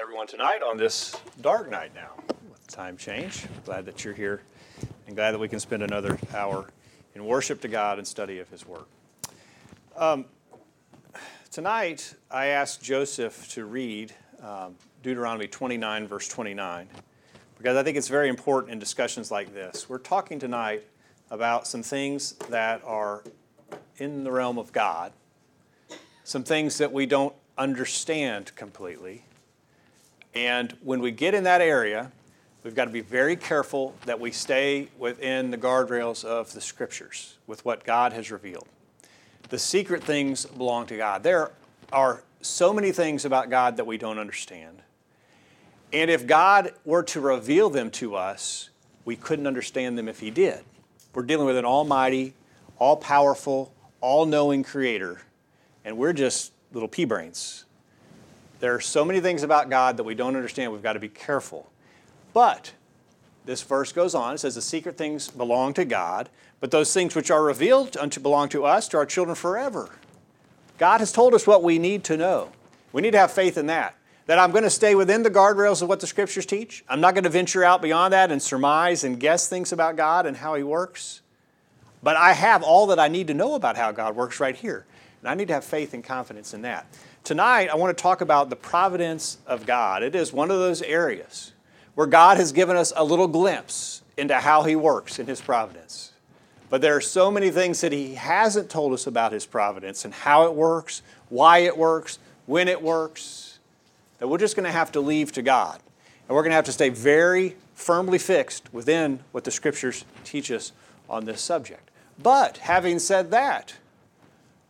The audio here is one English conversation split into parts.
everyone tonight on this dark night now time change. Glad that you're here and glad that we can spend another hour in worship to God and study of His Word. Um, tonight, I asked Joseph to read um, Deuteronomy 29, verse 29, because I think it's very important in discussions like this. We're talking tonight about some things that are in the realm of God, some things that we don't understand completely. And when we get in that area, we've got to be very careful that we stay within the guardrails of the scriptures with what God has revealed. The secret things belong to God. There are so many things about God that we don't understand. And if God were to reveal them to us, we couldn't understand them if He did. We're dealing with an almighty, all powerful, all knowing creator, and we're just little pea brains. There are so many things about God that we don't understand. We've got to be careful. But this verse goes on. It says, The secret things belong to God, but those things which are revealed unto belong to us, to our children forever. God has told us what we need to know. We need to have faith in that. That I'm going to stay within the guardrails of what the scriptures teach. I'm not going to venture out beyond that and surmise and guess things about God and how He works. But I have all that I need to know about how God works right here. And I need to have faith and confidence in that. Tonight, I want to talk about the providence of God. It is one of those areas where God has given us a little glimpse into how He works in His providence. But there are so many things that He hasn't told us about His providence and how it works, why it works, when it works, that we're just going to have to leave to God. And we're going to have to stay very firmly fixed within what the Scriptures teach us on this subject. But having said that,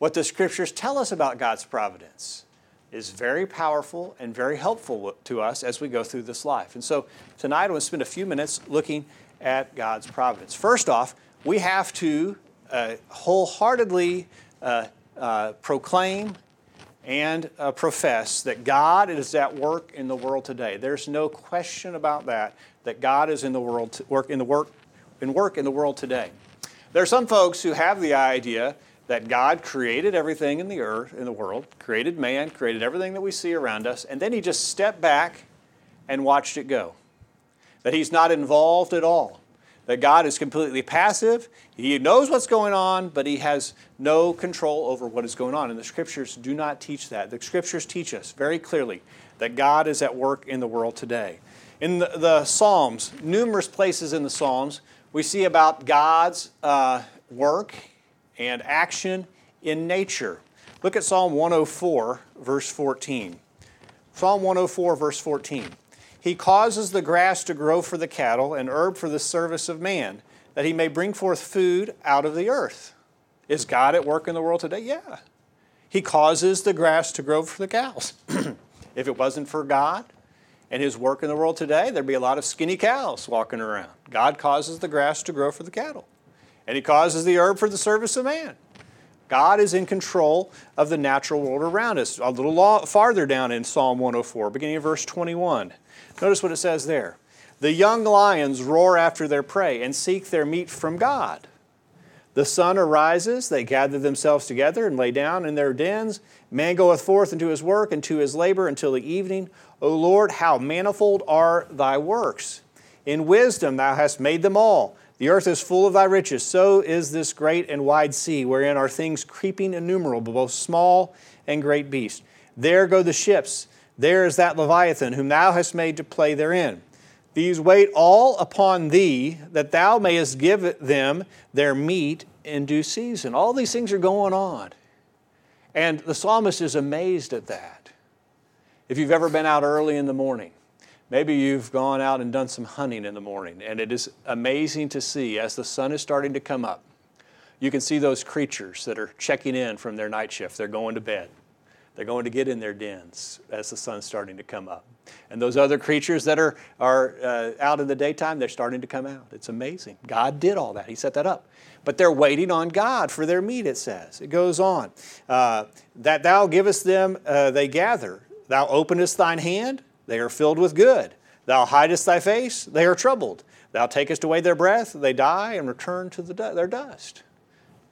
what the scriptures tell us about God's providence is very powerful and very helpful to us as we go through this life. And so tonight I want to spend a few minutes looking at God's providence. First off, we have to uh, wholeheartedly uh, uh, proclaim and uh, profess that God is at work in the world today. There's no question about that. That God is in the world to work in the work in work in the world today. There are some folks who have the idea that God created everything in the earth, in the world, created man, created everything that we see around us, and then he just stepped back and watched it go. That he's not involved at all. That God is completely passive. He knows what's going on, but he has no control over what is going on. And the scriptures do not teach that. The scriptures teach us very clearly that God is at work in the world today. In the, the Psalms, numerous places in the Psalms, we see about God's uh, work and action in nature. Look at Psalm 104, verse 14. Psalm 104, verse 14. He causes the grass to grow for the cattle and herb for the service of man, that he may bring forth food out of the earth. Is God at work in the world today? Yeah. He causes the grass to grow for the cows. if it wasn't for God and his work in the world today, there'd be a lot of skinny cows walking around. God causes the grass to grow for the cattle and he causes the herb for the service of man. God is in control of the natural world around us. A little law, farther down in Psalm 104, beginning of verse 21. Notice what it says there. The young lions roar after their prey and seek their meat from God. The sun arises, they gather themselves together and lay down in their dens. Man goeth forth into his work and to his labor until the evening. O Lord, how manifold are thy works! In wisdom thou hast made them all. The earth is full of thy riches, so is this great and wide sea, wherein are things creeping innumerable, both small and great beasts. There go the ships, there is that Leviathan, whom thou hast made to play therein. These wait all upon thee, that thou mayest give them their meat in due season. All these things are going on. And the psalmist is amazed at that. If you've ever been out early in the morning, Maybe you've gone out and done some hunting in the morning, and it is amazing to see as the sun is starting to come up. You can see those creatures that are checking in from their night shift. They're going to bed. They're going to get in their dens as the sun's starting to come up. And those other creatures that are, are uh, out in the daytime, they're starting to come out. It's amazing. God did all that, He set that up. But they're waiting on God for their meat, it says. It goes on. Uh, that thou givest them, uh, they gather. Thou openest thine hand, they are filled with good. Thou hidest thy face, they are troubled. Thou takest away their breath, they die and return to the, their dust.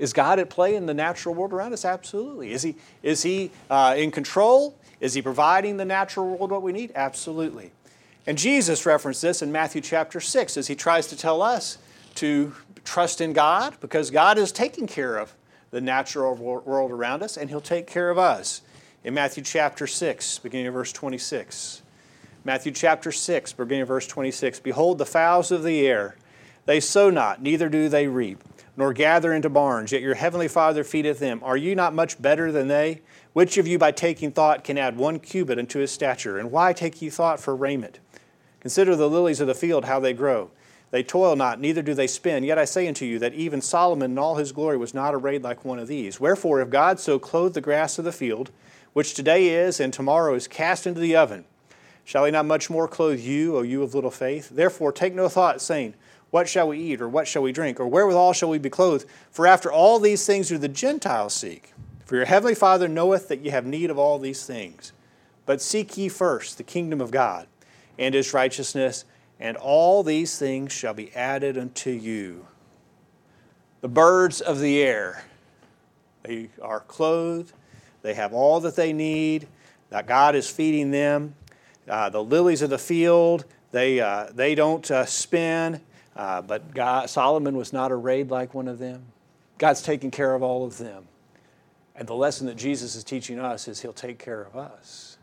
Is God at play in the natural world around us? Absolutely. Is He, is he uh, in control? Is He providing the natural world what we need? Absolutely. And Jesus referenced this in Matthew chapter 6 as He tries to tell us to trust in God because God is taking care of the natural world around us and He'll take care of us. In Matthew chapter 6, beginning of verse 26. Matthew chapter 6, beginning verse 26. Behold, the fowls of the air, they sow not, neither do they reap nor gather into barns, yet your heavenly Father feedeth them. Are you not much better than they? Which of you by taking thought can add one cubit unto his stature? And why take ye thought for raiment? Consider the lilies of the field, how they grow. They toil not, neither do they spin. Yet I say unto you that even Solomon in all his glory was not arrayed like one of these. Wherefore, if God so clothe the grass of the field, which today is and tomorrow is cast into the oven, shall he not much more clothe you, O you of little faith? Therefore, take no thought, saying, what shall we eat, or what shall we drink, or wherewithal shall we be clothed? For after all these things do the Gentiles seek. For your heavenly Father knoweth that ye have need of all these things. But seek ye first the kingdom of God and his righteousness, and all these things shall be added unto you. The birds of the air, they are clothed, they have all that they need, that God is feeding them. Uh, the lilies of the field, they, uh, they don't uh, spin. Uh, but God, Solomon was not arrayed like one of them. God's taking care of all of them. And the lesson that Jesus is teaching us is He'll take care of us.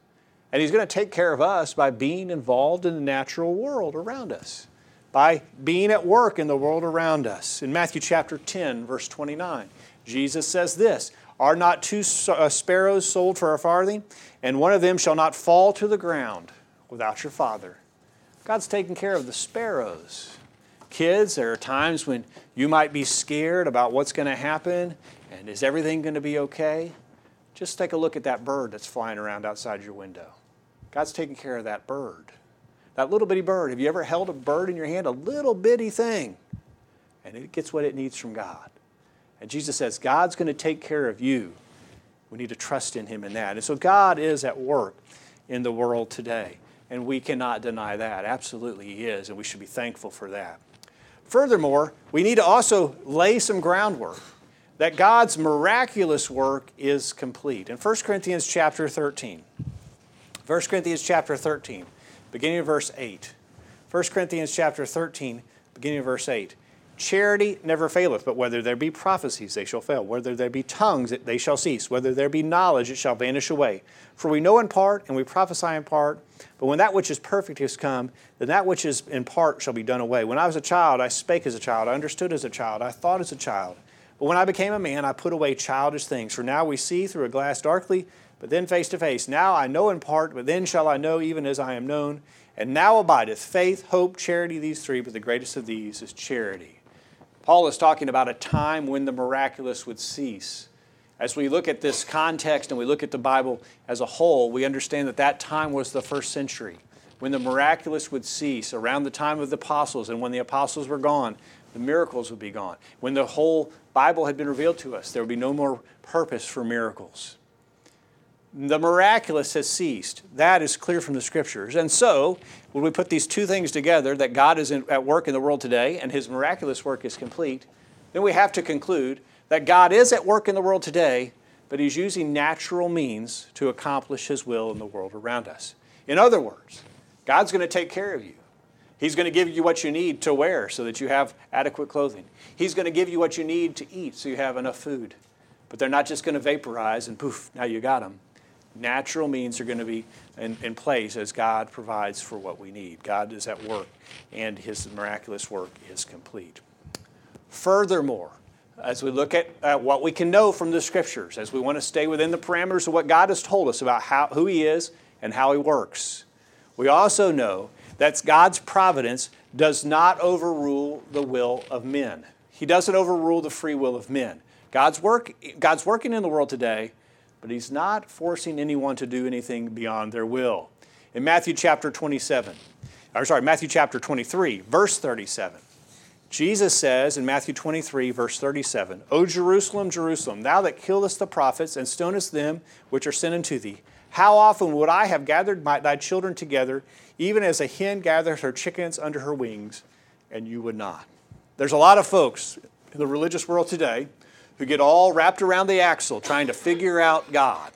And He's going to take care of us by being involved in the natural world around us, by being at work in the world around us. In Matthew chapter 10, verse 29, Jesus says this Are not two uh, sparrows sold for a farthing? And one of them shall not fall to the ground without your Father. God's taking care of the sparrows. Kids, there are times when you might be scared about what's going to happen and is everything going to be okay? Just take a look at that bird that's flying around outside your window. God's taking care of that bird. That little bitty bird. Have you ever held a bird in your hand? A little bitty thing. And it gets what it needs from God. And Jesus says, God's going to take care of you. We need to trust in Him in that. And so God is at work in the world today. And we cannot deny that. Absolutely, He is. And we should be thankful for that. Furthermore, we need to also lay some groundwork that God's miraculous work is complete. In 1 Corinthians chapter 13, 1 Corinthians chapter 13, beginning of verse 8. 1 Corinthians chapter 13, beginning of verse 8. Charity never faileth, but whether there be prophecies, they shall fail. Whether there be tongues, they shall cease. Whether there be knowledge, it shall vanish away. For we know in part, and we prophesy in part. But when that which is perfect is come, then that which is in part shall be done away. When I was a child, I spake as a child, I understood as a child, I thought as a child. But when I became a man, I put away childish things. For now we see through a glass darkly, but then face to face. Now I know in part, but then shall I know even as I am known. And now abideth faith, hope, charity, these three, but the greatest of these is charity. Paul is talking about a time when the miraculous would cease. As we look at this context and we look at the Bible as a whole, we understand that that time was the first century when the miraculous would cease around the time of the apostles, and when the apostles were gone, the miracles would be gone. When the whole Bible had been revealed to us, there would be no more purpose for miracles the miraculous has ceased. That is clear from the scriptures. And so, when we put these two things together, that God is in, at work in the world today and his miraculous work is complete, then we have to conclude that God is at work in the world today, but he's using natural means to accomplish his will in the world around us. In other words, God's going to take care of you. He's going to give you what you need to wear so that you have adequate clothing. He's going to give you what you need to eat so you have enough food. But they're not just going to vaporize and poof, now you got them natural means are going to be in, in, place as God provides for what we need. God is at work, and His miraculous work is complete. Furthermore, as we look at, at what we can know from the Scriptures, as we want to stay within the parameters of what God has told us about how, who He is and how He works, we also know that God's providence does not overrule the will of men. He doesn't overrule the free will of men. God's, work, God's working in the world today but he's not forcing anyone to do anything beyond their will. In Matthew chapter 27, or sorry, Matthew chapter 23, verse 37, Jesus says in Matthew 23, verse 37, O Jerusalem, Jerusalem, thou that killest the prophets and stonest them which are sent unto thee, how often would I have gathered my, thy children together, even as a hen gathers her chickens under her wings, and you would not? There's a lot of folks in the religious world today who get all wrapped around the axle trying to figure out God.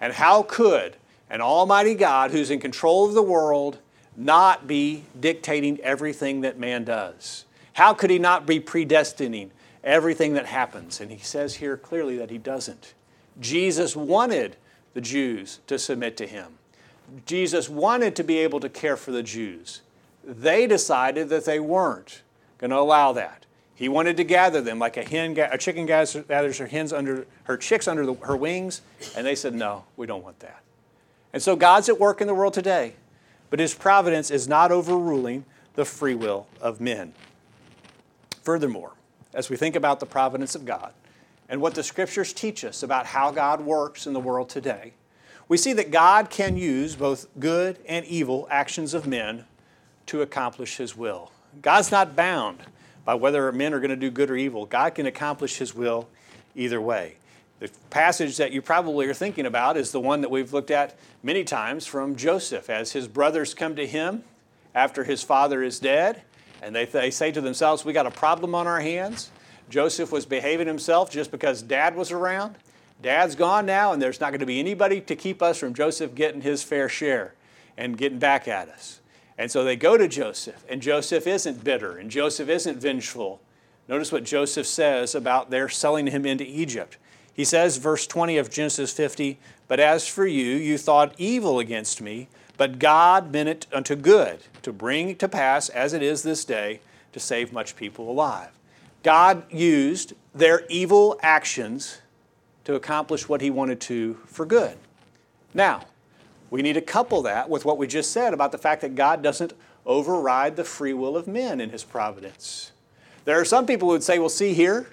And how could an almighty God who's in control of the world not be dictating everything that man does? How could he not be predestining everything that happens? And he says here clearly that he doesn't. Jesus wanted the Jews to submit to him. Jesus wanted to be able to care for the Jews. They decided that they weren't going to allow that. He wanted to gather them like a hen, a chicken gathers her hens under her chicks under the, her wings, and they said, "No, we don't want that." And so God's at work in the world today, but His providence is not overruling the free will of men. Furthermore, as we think about the providence of God and what the Scriptures teach us about how God works in the world today, we see that God can use both good and evil actions of men to accomplish His will. God's not bound by whether men are going to do good or evil. God can accomplish His will either way. The passage that you probably are thinking about is the one that we've looked at many times from Joseph as his brothers come to him after his father is dead, and they, they say to themselves, We got a problem on our hands. Joseph was behaving himself just because dad was around. Dad's gone now, and there's not going to be anybody to keep us from Joseph getting his fair share and getting back at us. And so they go to Joseph, and Joseph isn't bitter, and Joseph isn't vengeful. Notice what Joseph says about their selling him into Egypt. He says, verse 20 of Genesis 50, But as for you, you thought evil against me, but God meant it unto good, to bring to pass, as it is this day, to save much people alive. God used their evil actions to accomplish what he wanted to for good. Now, we need to couple that with what we just said about the fact that God doesn't override the free will of men in his providence. There are some people who would say, well, see here,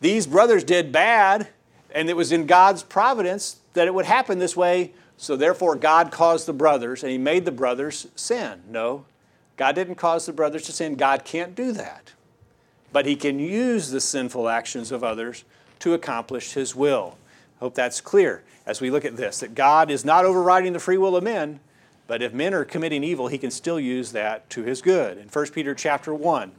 these brothers did bad, and it was in God's providence that it would happen this way, so therefore God caused the brothers, and he made the brothers sin. No, God didn't cause the brothers to sin. God can't do that. But he can use the sinful actions of others to accomplish his will. Hope that's clear as we look at this that God is not overriding the free will of men, but if men are committing evil, he can still use that to his good. In 1 Peter chapter 1,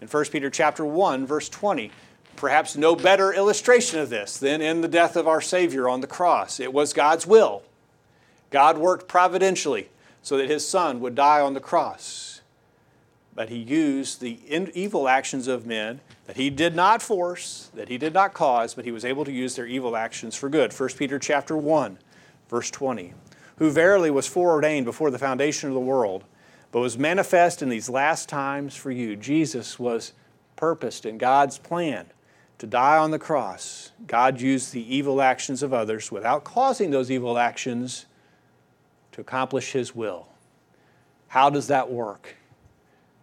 in 1 Peter chapter 1 verse 20, perhaps no better illustration of this than in the death of our Savior on the cross. It was God's will. God worked providentially so that his son would die on the cross. But he used the evil actions of men that he did not force, that he did not cause, but he was able to use their evil actions for good. 1 Peter chapter 1, verse 20. Who verily was foreordained before the foundation of the world, but was manifest in these last times for you. Jesus was purposed in God's plan to die on the cross. God used the evil actions of others without causing those evil actions to accomplish his will. How does that work?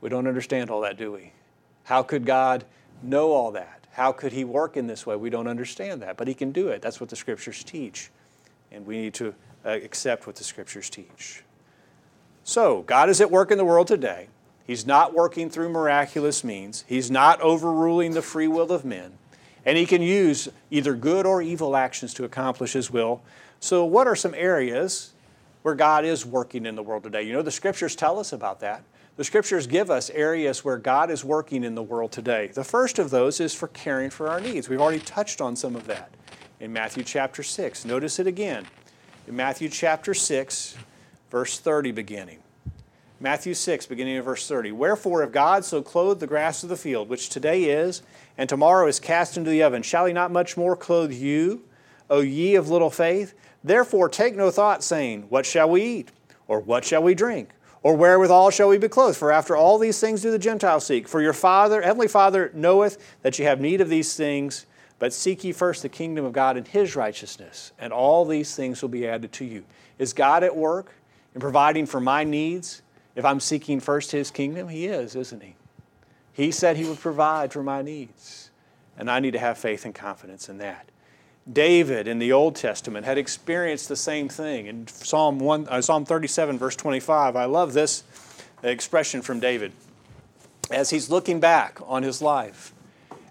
We don't understand all that, do we? How could God know all that? How could he work in this way? We don't understand that, but he can do it. That's what the scriptures teach. And we need to uh, accept what the scriptures teach. So, God is at work in the world today. He's not working through miraculous means, He's not overruling the free will of men. And He can use either good or evil actions to accomplish His will. So, what are some areas where God is working in the world today? You know, the scriptures tell us about that. The scriptures give us areas where God is working in the world today. The first of those is for caring for our needs. We've already touched on some of that in Matthew chapter 6. Notice it again. In Matthew chapter 6, verse 30 beginning. Matthew 6, beginning of verse 30. Wherefore, if God so clothe the grass of the field, which today is, and tomorrow is cast into the oven, shall he not much more clothe you, O ye of little faith? Therefore, take no thought, saying, What shall we eat? Or what shall we drink? Or wherewithal shall we be clothed? For after all these things do the Gentiles seek. For your Father, Heavenly Father, knoweth that ye have need of these things, but seek ye first the kingdom of God and His righteousness, and all these things will be added to you. Is God at work in providing for my needs if I'm seeking first His kingdom? He is, isn't He? He said He would provide for my needs, and I need to have faith and confidence in that. David in the Old Testament had experienced the same thing. In Psalm, 1, uh, Psalm 37, verse 25, I love this expression from David as he's looking back on his life.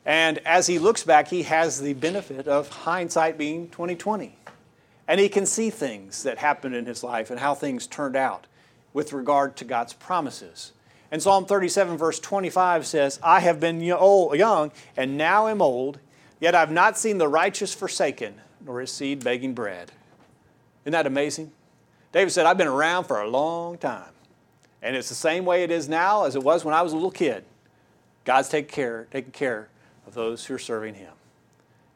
And as he looks back, he has the benefit of hindsight being 2020. And he can see things that happened in his life and how things turned out with regard to God's promises. And Psalm 37, verse 25 says, I have been young and now am old, Yet I've not seen the righteous forsaken, nor his seed begging bread. Isn't that amazing? David said, I've been around for a long time. And it's the same way it is now as it was when I was a little kid. God's taking care, taking care of those who are serving Him.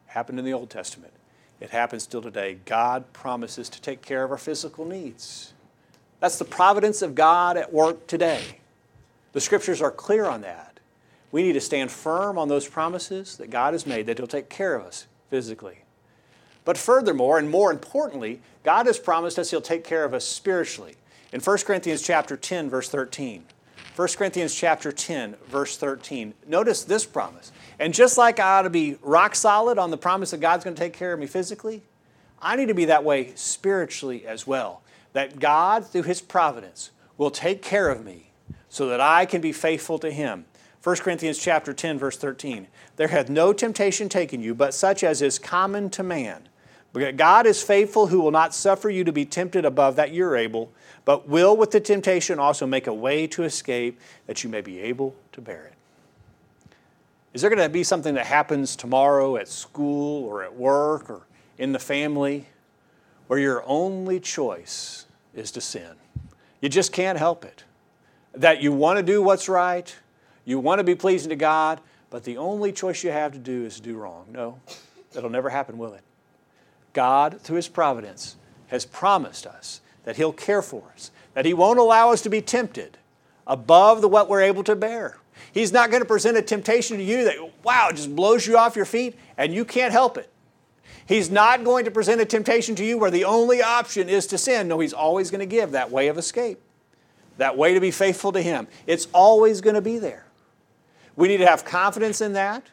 It happened in the Old Testament. It happens still today. God promises to take care of our physical needs. That's the providence of God at work today. The scriptures are clear on that. We need to stand firm on those promises that God has made that He'll take care of us physically. But furthermore, and more importantly, God has promised us He'll take care of us spiritually. In 1 Corinthians chapter 10, verse 13. 1 Corinthians chapter 10, verse 13. Notice this promise. And just like I ought to be rock solid on the promise that God's going to take care of me physically, I need to be that way spiritually as well. That God, through His providence, will take care of me so that I can be faithful to Him. 1 Corinthians chapter 10, verse 13. There hath no temptation taken you, but such as is common to man. But God is faithful, who will not suffer you to be tempted above that you're able, but will with the temptation also make a way to escape that you may be able to bear it. Is there going to be something that happens tomorrow at school or at work or in the family where your only choice is to sin? You just can't help it. That you want to do what's right, you want to be pleasing to God, but the only choice you have to do is do wrong. No, that'll never happen, will it? God, through His providence, has promised us that He'll care for us, that He won't allow us to be tempted above the what we're able to bear. He's not going to present a temptation to you that, wow, just blows you off your feet and you can't help it. He's not going to present a temptation to you where the only option is to sin. No, He's always going to give that way of escape, that way to be faithful to Him. It's always going to be there. We need to have confidence in that,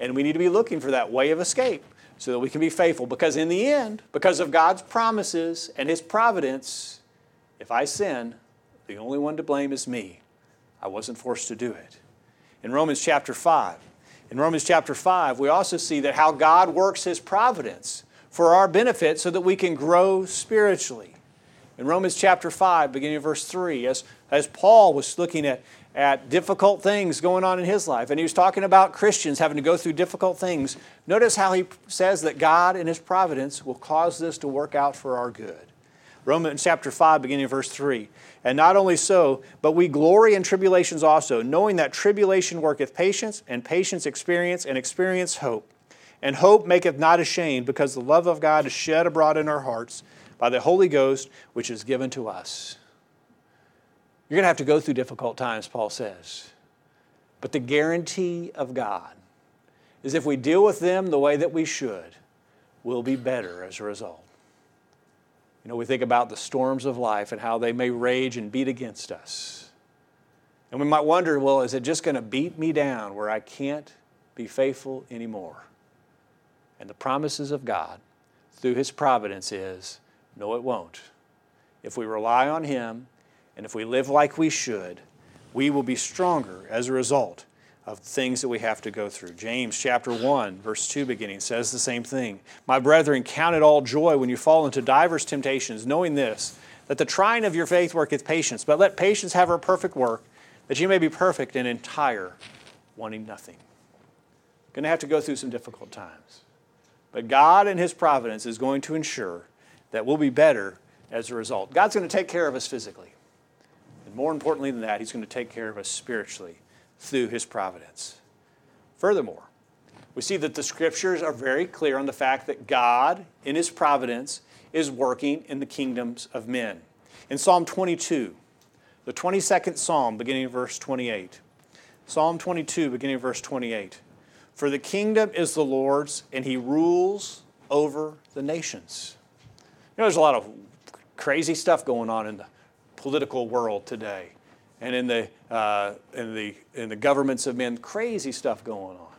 and we need to be looking for that way of escape so that we can be faithful. Because in the end, because of God's promises and His providence, if I sin, the only one to blame is me. I wasn't forced to do it. In Romans chapter 5, in Romans chapter 5, we also see that how God works His providence for our benefit so that we can grow spiritually. In Romans chapter 5, beginning of verse 3, as, as Paul was looking at, at difficult things going on in his life. And he was talking about Christians having to go through difficult things. Notice how he says that God, in his providence, will cause this to work out for our good. Romans chapter 5, beginning of verse 3. And not only so, but we glory in tribulations also, knowing that tribulation worketh patience, and patience experience, and experience hope. And hope maketh not ashamed, because the love of God is shed abroad in our hearts by the Holy Ghost, which is given to us. You're going to have to go through difficult times, Paul says. But the guarantee of God is if we deal with them the way that we should, we'll be better as a result. You know, we think about the storms of life and how they may rage and beat against us. And we might wonder, well, is it just going to beat me down where I can't be faithful anymore? And the promises of God through His providence is no, it won't. If we rely on Him and if we live like we should, we will be stronger as a result of things that we have to go through. James chapter 1, verse 2 beginning says the same thing. My brethren, count it all joy when you fall into divers temptations, knowing this, that the trying of your faith worketh patience. But let patience have her perfect work, that you may be perfect and entire, wanting nothing. Going to have to go through some difficult times. But God in His providence is going to ensure that we'll be better as a result. God's going to take care of us physically more importantly than that, He's going to take care of us spiritually through His providence. Furthermore, we see that the scriptures are very clear on the fact that God, in His providence, is working in the kingdoms of men. In Psalm 22, the 22nd Psalm, beginning of verse 28, Psalm 22, beginning of verse 28. For the kingdom is the Lord's, and He rules over the nations. You know, there's a lot of crazy stuff going on in the political world today and in the, uh, in the, in the governments of men, crazy stuff going on.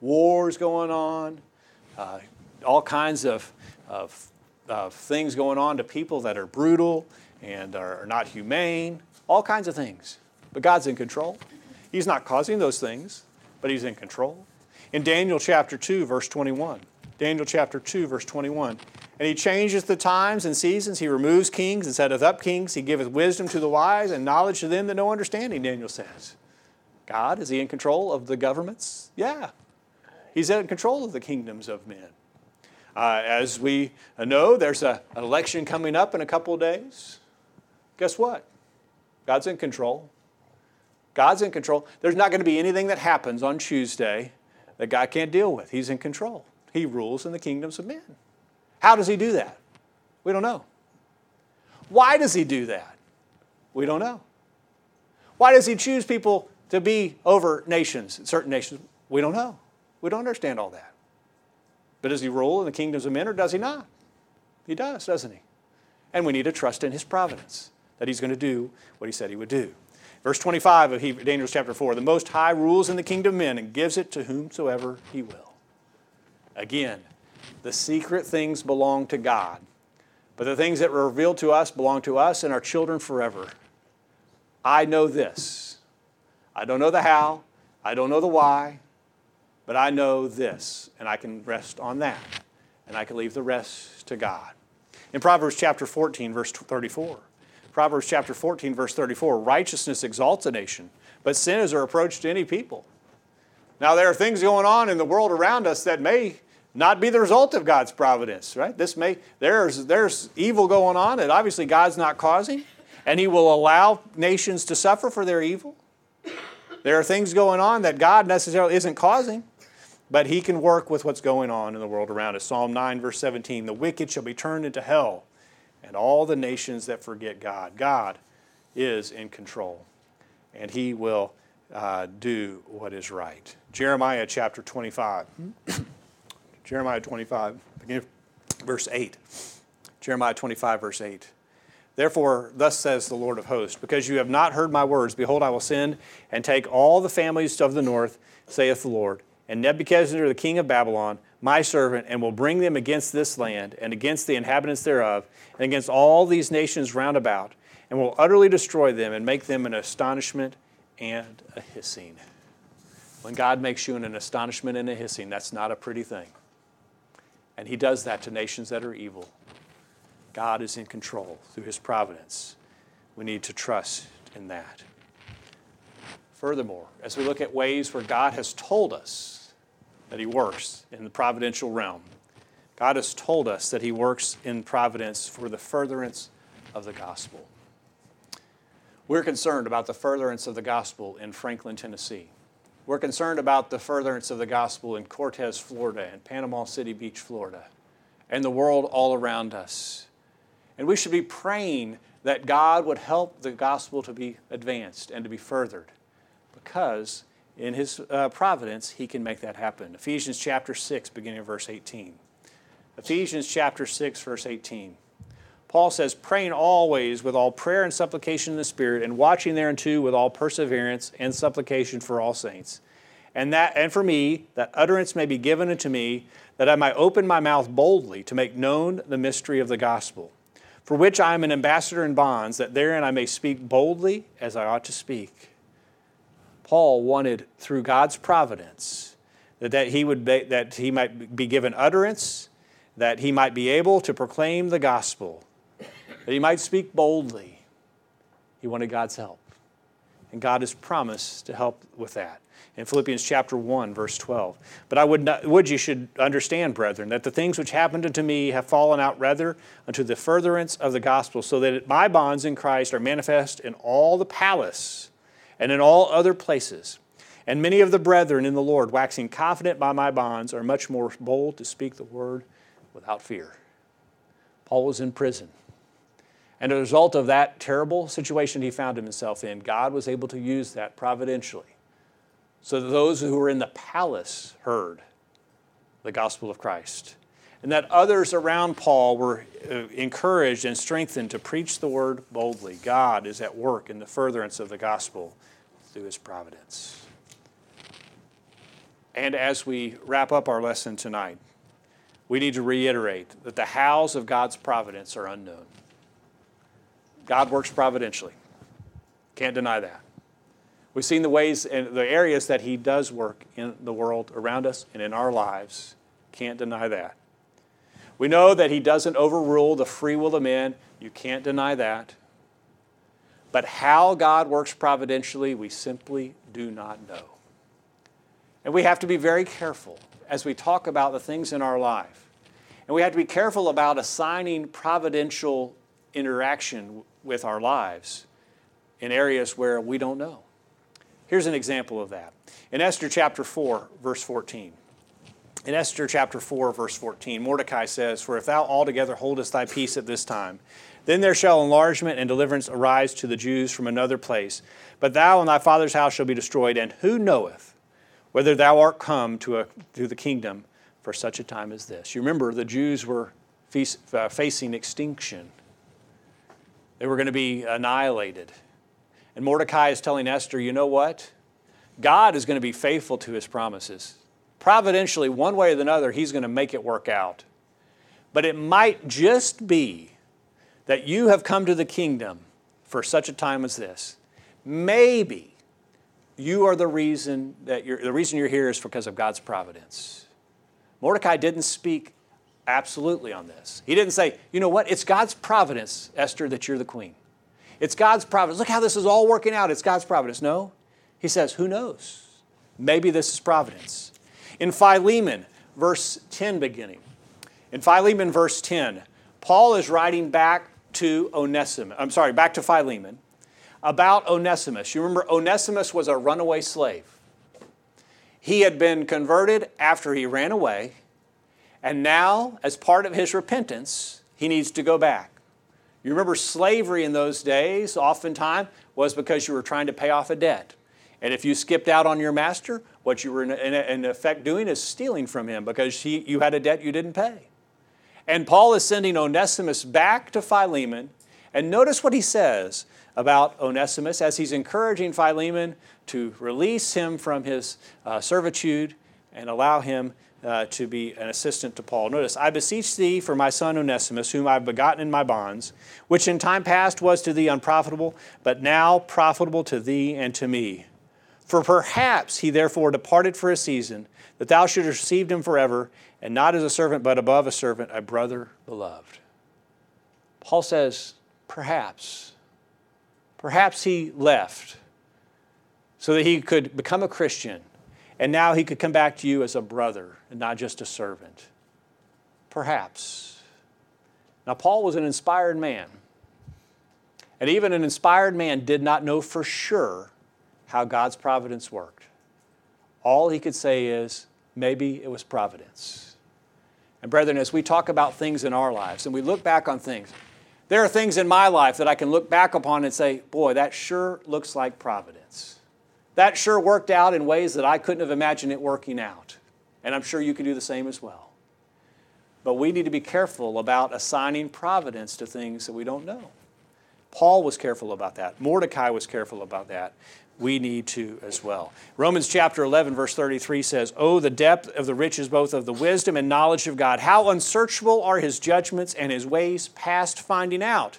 Wars going on, uh, all kinds of, of, of, things going on to people that are brutal and are, are not humane, all kinds of things. But God's in control. He's not causing those things, but He's in control. In Daniel chapter 2, verse 21, Daniel chapter 2, verse 21, and he changes the times and seasons. He removes kings and setteth up kings. He giveth wisdom to the wise and knowledge to them that know understanding, Daniel says. God, is he in control of the governments? Yeah. He's in control of the kingdoms of men. Uh, as we know, there's a, an election coming up in a couple of days. Guess what? God's in control. God's in control. There's not going to be anything that happens on Tuesday that God can't deal with. He's in control. He rules in the kingdoms of men. How does He do that? We don't know. Why does He do that? We don't know. Why does He choose people to be over nations, certain nations? We don't know. We don't understand all that. But does He rule in the kingdoms of men or does He not? He does, doesn't He? And we need to trust in His providence that He's going to do what He said He would do. Verse 25 of Daniel chapter 4 The Most High rules in the kingdom of men and gives it to whomsoever he will. Again, the secret things belong to God, but the things that were revealed to us belong to us and our children forever. I know this. I don't know the how, I don't know the why, but I know this, and I can rest on that, and I can leave the rest to God. In Proverbs chapter 14, verse 34, Proverbs chapter 14, verse 34 righteousness exalts a nation, but sin is a reproach to any people. Now, there are things going on in the world around us that may not be the result of God's providence, right? This may, there's, there's evil going on that obviously God's not causing, and He will allow nations to suffer for their evil. There are things going on that God necessarily isn't causing, but He can work with what's going on in the world around us. Psalm 9, verse 17 The wicked shall be turned into hell and all the nations that forget God. God is in control, and He will uh, do what is right. Jeremiah chapter 25. Jeremiah 25, begin verse 8. Jeremiah 25, verse 8. Therefore, thus says the Lord of hosts, because you have not heard my words, behold, I will send and take all the families of the north, saith the Lord, and Nebuchadnezzar the king of Babylon my servant, and will bring them against this land, and against the inhabitants thereof, and against all these nations round about, and will utterly destroy them, and make them an astonishment and a hissing. When God makes you an astonishment and a hissing, that's not a pretty thing. And He does that to nations that are evil. God is in control through His providence. We need to trust in that. Furthermore, as we look at ways where God has told us that He works in the providential realm. God has told us that He works in providence for the furtherance of the gospel. We're concerned about the furtherance of the gospel in Franklin, Tennessee. We're concerned about the furtherance of the gospel in Cortez, Florida, and Panama City Beach, Florida, and the world all around us. And we should be praying that God would help the gospel to be advanced and to be furthered because in his uh, providence, he can make that happen. Ephesians chapter 6, beginning of verse 18. Ephesians chapter 6, verse 18. Paul says, praying always with all prayer and supplication in the Spirit, and watching thereunto with all perseverance and supplication for all saints. And that and for me, that utterance may be given unto me, that I might open my mouth boldly to make known the mystery of the gospel, for which I am an ambassador in bonds, that therein I may speak boldly as I ought to speak. Paul wanted through God's providence that, that he would be, that he might be given utterance, that he might be able to proclaim the gospel, that he might speak boldly. He wanted God's help. And God has promised to help with that. In Philippians chapter 1, verse 12. But I would, not, would you should understand, brethren, that the things which happened unto me have fallen out rather unto the furtherance of the gospel, so that my bonds in Christ are manifest in all the palace and in all other places. And many of the brethren in the Lord, waxing confident by my bonds, are much more bold to speak the word without fear. Paul was in prison. And as a result of that terrible situation he found himself in, God was able to use that providentially so that those who were in the palace heard the gospel of Christ. And that others around Paul were uh, encouraged and strengthened to preach the word boldly. God is at work in the furtherance of the gospel through his providence. And as we wrap up our lesson tonight, we need to reiterate that the hows of God's providence are unknown. God works providentially. Can't deny that. We've seen the ways and the areas that He does work in the world around us and in our lives. Can't deny that. We know that He doesn't overrule the free will of men. You can't deny that. But how God works providentially, we simply do not know. And we have to be very careful as we talk about the things in our life. And we have to be careful about assigning providential interaction with our lives in areas where we don't know. Here's an example of that. In Esther chapter 4, verse 14. In Esther chapter 4, verse 14, Mordecai says, For if thou altogether holdest thy peace at this time, then there shall enlargement and deliverance arise to the Jews from another place. But thou and thy father's house shall be destroyed, and who knoweth whether thou art come to, a, to the kingdom for such a time as this? You remember the Jews were uh, facing extinction, they were going to be annihilated. And Mordecai is telling Esther, you know what? God is going to be faithful to his promises. Providentially, one way or another, he's going to make it work out. But it might just be that you have come to the kingdom for such a time as this. Maybe you are the reason that you're, the reason you're here is because of God's providence. Mordecai didn't speak absolutely on this. He didn't say, you know what, it's God's providence, Esther, that you're the queen. It's God's providence. Look how this is all working out. It's God's providence. No. He says, Who knows? Maybe this is providence. In Philemon, verse 10 beginning. In Philemon, verse 10, Paul is writing back to Onesimus. I'm sorry, back to Philemon about Onesimus. You remember, Onesimus was a runaway slave. He had been converted after he ran away, and now, as part of his repentance, he needs to go back. You remember slavery in those days, oftentimes, was because you were trying to pay off a debt. And if you skipped out on your master, what you were in, in effect doing is stealing from him because he, you had a debt you didn't pay. And Paul is sending Onesimus back to Philemon. And notice what he says about Onesimus as he's encouraging Philemon to release him from his uh, servitude and allow him uh, to be an assistant to Paul. Notice, I beseech thee for my son Onesimus, whom I have begotten in my bonds, which in time past was to thee unprofitable, but now profitable to thee and to me. For perhaps he therefore departed for a season, that thou shouldst receive him forever, and not as a servant, but above a servant, a brother beloved. Paul says, perhaps. Perhaps he left so that he could become a Christian and now he could come back to you as a brother and not just a servant. Perhaps. Now, Paul was an inspired man. And even an inspired man did not know for sure how God's providence worked. All he could say is, maybe it was providence. And, brethren, as we talk about things in our lives and we look back on things, there are things in my life that I can look back upon and say, boy, that sure looks like providence. That sure worked out in ways that I couldn't have imagined it working out. And I'm sure you can do the same as well. But we need to be careful about assigning providence to things that we don't know. Paul was careful about that. Mordecai was careful about that. We need to as well. Romans chapter 11, verse 33 says, Oh, the depth of the riches both of the wisdom and knowledge of God. How unsearchable are his judgments and his ways past finding out.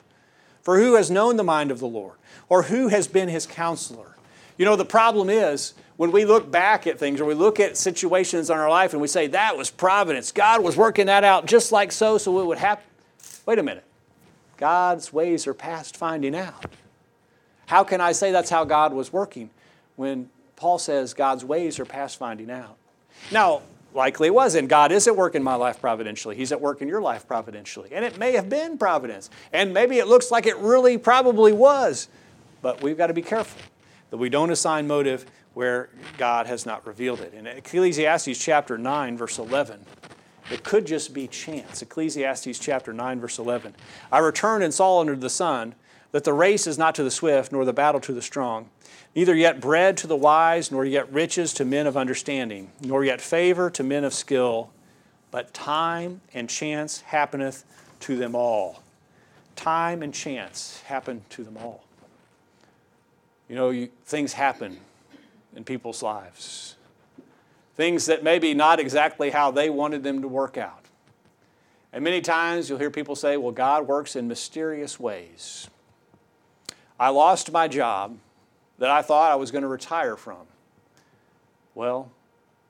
For who has known the mind of the Lord? Or who has been his counselor? You know, the problem is when we look back at things or we look at situations in our life and we say, that was providence. God was working that out just like so, so it would happen. Wait a minute. God's ways are past finding out. How can I say that's how God was working when Paul says God's ways are past finding out? Now, likely it was, and God is at work in my life providentially. He's at work in your life providentially. And it may have been providence, and maybe it looks like it really probably was, but we've got to be careful that we don't assign motive where God has not revealed it. In Ecclesiastes chapter 9, verse 11, it could just be chance. Ecclesiastes chapter 9, verse 11. I returned and saw under the sun that the race is not to the swift, nor the battle to the strong, neither yet bread to the wise, nor yet riches to men of understanding, nor yet favor to men of skill, but time and chance happeneth to them all. Time and chance happen to them all. You know, you, things happen in people's lives. Things that maybe not exactly how they wanted them to work out. And many times you'll hear people say, well, God works in mysterious ways. I lost my job that I thought I was going to retire from. Well,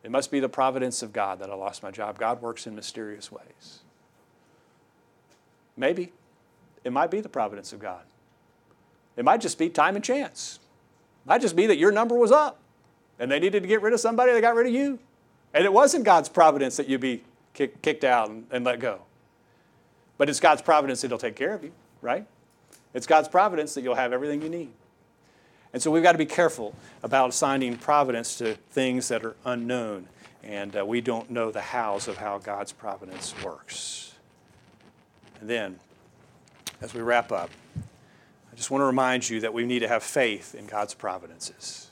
it must be the providence of God that I lost my job. God works in mysterious ways. Maybe. It might be the providence of God. It might just be time and chance. Might just be that your number was up. and they needed to get rid of somebody, they got rid of you. And it wasn't God's providence that you'd be kick, kicked out and, and let go. But it's God's providence that He'll take care of you, right? It's God's providence that you'll have everything you need. And so we've got to be careful about assigning providence to things that are unknown. And uh, we don't know the hows of how God's providence works. And then, as we wrap up, I just want to remind you that we need to have faith in God's providences.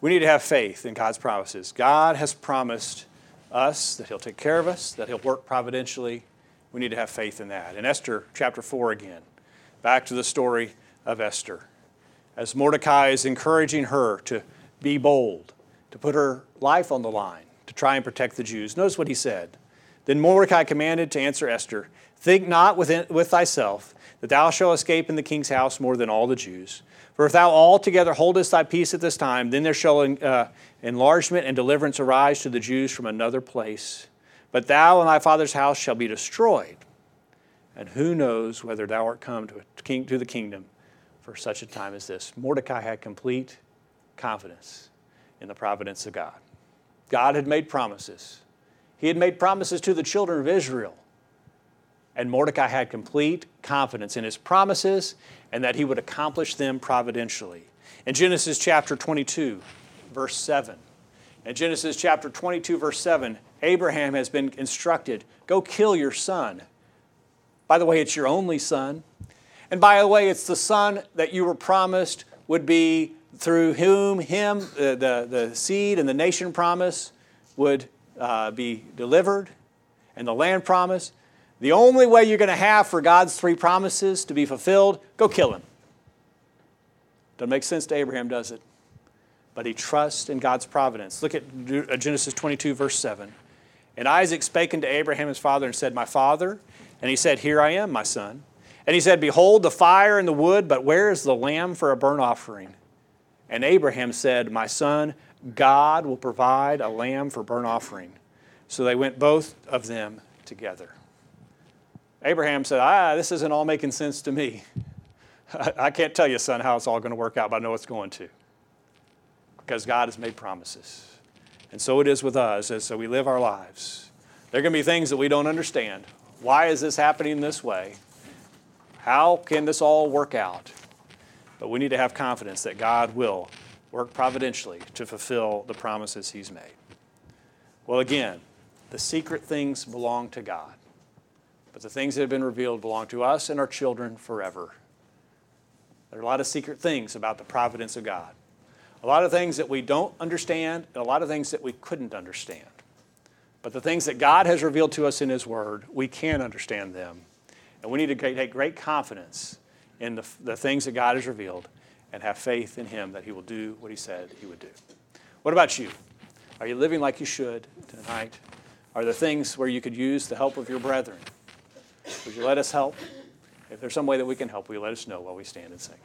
We need to have faith in God's promises. God has promised us that He'll take care of us, that He'll work providentially. We need to have faith in that. In Esther chapter 4 again, back to the story of Esther. As Mordecai is encouraging her to be bold, to put her life on the line, to try and protect the Jews, notice what he said. Then Mordecai commanded to answer Esther Think not within, with thyself that thou shalt escape in the king's house more than all the Jews. For if thou altogether holdest thy peace at this time, then there shall uh, enlargement and deliverance arise to the Jews from another place. But thou and thy father's house shall be destroyed. And who knows whether thou art come to, king, to the kingdom for such a time as this? Mordecai had complete confidence in the providence of God. God had made promises. He had made promises to the children of Israel and Mordecai had complete confidence in his promises and that he would accomplish them providentially. In Genesis chapter 22, verse 7, in Genesis chapter 22, verse 7, Abraham has been instructed go kill your son. By the way, it's your only son. And by the way, it's the son that you were promised would be through whom him, the, the, the seed and the nation promise would uh, be delivered, and the land promise. The only way you're going to have for God's three promises to be fulfilled, go kill him. Doesn't make sense to Abraham, does it? But he trusts in God's providence. Look at uh, Genesis 22, verse 7. And Isaac spake unto Abraham his father and said, My father. And he said, Here I am, my son. And he said, Behold the fire and the wood, but where is the lamb for a burnt offering? And Abraham said, My son, God will provide a lamb for burnt offering. So they went both of them together. Abraham said, Ah, this isn't all making sense to me. I can't tell you, son, how it's all going to work out, but I know it's going to. Because God has made promises. And so it is with us as so we live our lives. There are going to be things that we don't understand. Why is this happening this way? How can this all work out? But we need to have confidence that God will work providentially to fulfill the promises He's made. Well, again, the secret things belong to God. But the things that have been revealed belong to us and our children forever. There are a lot of secret things about the providence of God. A lot of things that we don't understand, and a lot of things that we couldn't understand. But the things that God has revealed to us in His Word, we can understand them. And we need to take great confidence in the, the things that God has revealed and have faith in Him that He will do what He said He would do. What about you? Are you living like you should tonight? Are there things where you could use the help of your brethren? Would you let us help? If there's some way that we can help, will you let us know while we stand and sing?